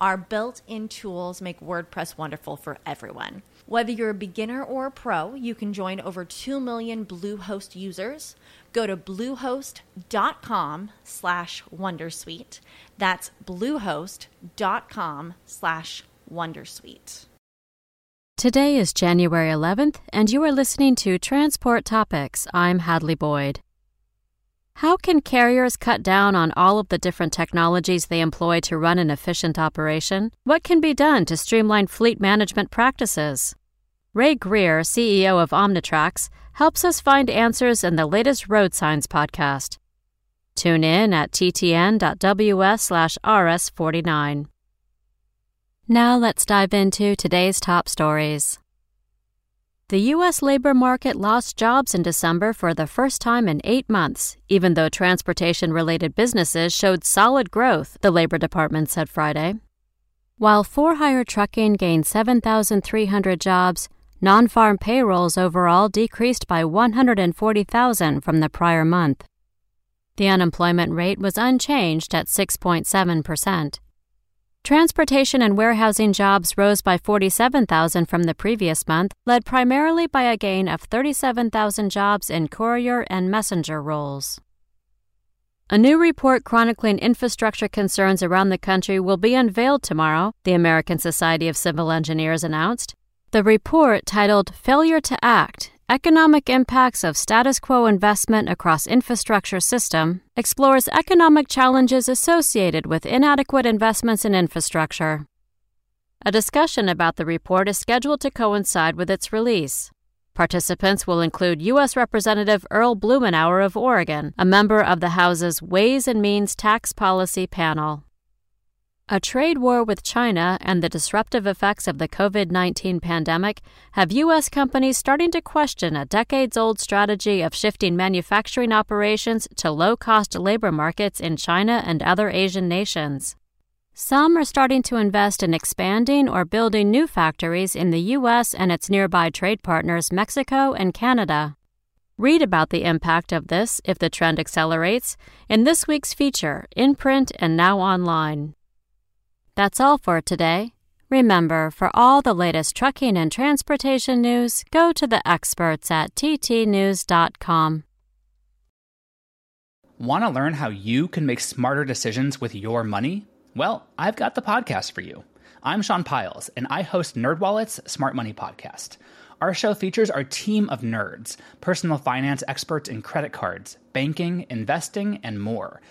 Our built in tools make WordPress wonderful for everyone. Whether you're a beginner or a pro, you can join over 2 million Bluehost users. Go to bluehost.com slash wondersuite. That's bluehost.com slash wondersuite. Today is January 11th, and you are listening to Transport Topics. I'm Hadley Boyd. How can carriers cut down on all of the different technologies they employ to run an efficient operation? What can be done to streamline fleet management practices? Ray Greer, CEO of Omnitracs, helps us find answers in the latest Road Signs podcast. Tune in at ttn.ws/rs49. Now let's dive into today's top stories. The U.S. labor market lost jobs in December for the first time in eight months, even though transportation related businesses showed solid growth, the Labor Department said Friday. While for hire trucking gained 7,300 jobs, non farm payrolls overall decreased by 140,000 from the prior month. The unemployment rate was unchanged at 6.7 percent. Transportation and warehousing jobs rose by 47,000 from the previous month, led primarily by a gain of 37,000 jobs in courier and messenger roles. A new report chronicling infrastructure concerns around the country will be unveiled tomorrow, the American Society of Civil Engineers announced. The report, titled Failure to Act Economic Impacts of Status Quo Investment Across Infrastructure System explores economic challenges associated with inadequate investments in infrastructure. A discussion about the report is scheduled to coincide with its release. Participants will include U.S. Representative Earl Blumenauer of Oregon, a member of the House's Ways and Means Tax Policy Panel. A trade war with China and the disruptive effects of the COVID 19 pandemic have U.S. companies starting to question a decades old strategy of shifting manufacturing operations to low cost labor markets in China and other Asian nations. Some are starting to invest in expanding or building new factories in the U.S. and its nearby trade partners, Mexico and Canada. Read about the impact of this if the trend accelerates in this week's feature, in print and now online. That's all for today. Remember, for all the latest trucking and transportation news, go to the experts at ttnews.com. Want to learn how you can make smarter decisions with your money? Well, I've got the podcast for you. I'm Sean Pyles, and I host NerdWallet's Smart Money Podcast. Our show features our team of nerds, personal finance experts in credit cards, banking, investing, and more –